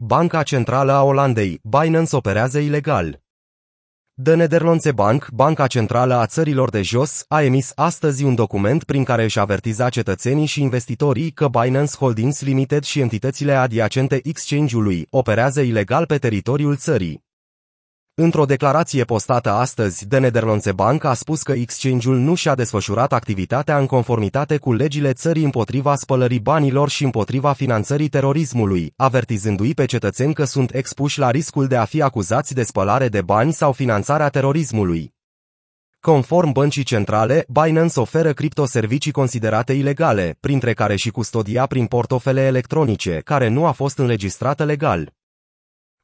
Banca Centrală a Olandei, Binance operează ilegal. De Nederlandse Bank, Banca Centrală a Țărilor de Jos, a emis astăzi un document prin care își avertiza cetățenii și investitorii că Binance Holdings Limited și entitățile adiacente exchange-ului operează ilegal pe teritoriul țării. Într-o declarație postată astăzi, de Nederlandse Bank a spus că exchange-ul nu și-a desfășurat activitatea în conformitate cu legile țării împotriva spălării banilor și împotriva finanțării terorismului, avertizându-i pe cetățeni că sunt expuși la riscul de a fi acuzați de spălare de bani sau finanțarea terorismului. Conform băncii centrale, Binance oferă criptoservicii considerate ilegale, printre care și custodia prin portofele electronice, care nu a fost înregistrată legal.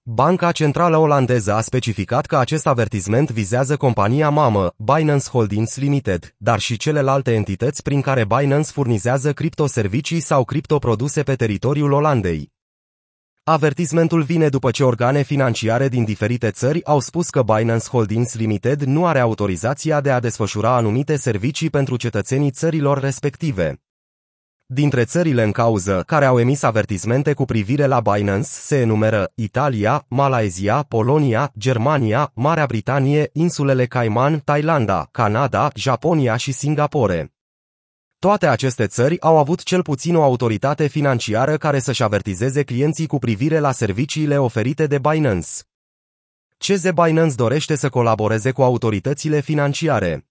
Banca Centrală Olandeză a specificat că acest avertisment vizează compania mamă, Binance Holdings Limited, dar și celelalte entități prin care Binance furnizează criptoservicii sau criptoproduse pe teritoriul Olandei. Avertismentul vine după ce organe financiare din diferite țări au spus că Binance Holdings Limited nu are autorizația de a desfășura anumite servicii pentru cetățenii țărilor respective. Dintre țările în cauză care au emis avertismente cu privire la Binance se enumeră Italia, Malaezia, Polonia, Germania, Marea Britanie, insulele Cayman, Thailanda, Canada, Japonia și Singapore. Toate aceste țări au avut cel puțin o autoritate financiară care să-și avertizeze clienții cu privire la serviciile oferite de Binance. CZ Binance dorește să colaboreze cu autoritățile financiare.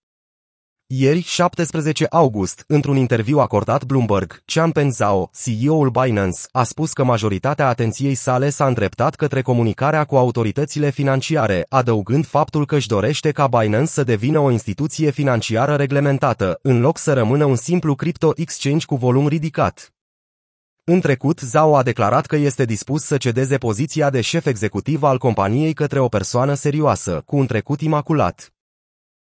Ieri, 17 august, într-un interviu acordat Bloomberg, Changpeng Zhao, CEO-ul Binance, a spus că majoritatea atenției sale s-a îndreptat către comunicarea cu autoritățile financiare, adăugând faptul că își dorește ca Binance să devină o instituție financiară reglementată, în loc să rămână un simplu crypto exchange cu volum ridicat. În trecut, Zhao a declarat că este dispus să cedeze poziția de șef executiv al companiei către o persoană serioasă, cu un trecut imaculat.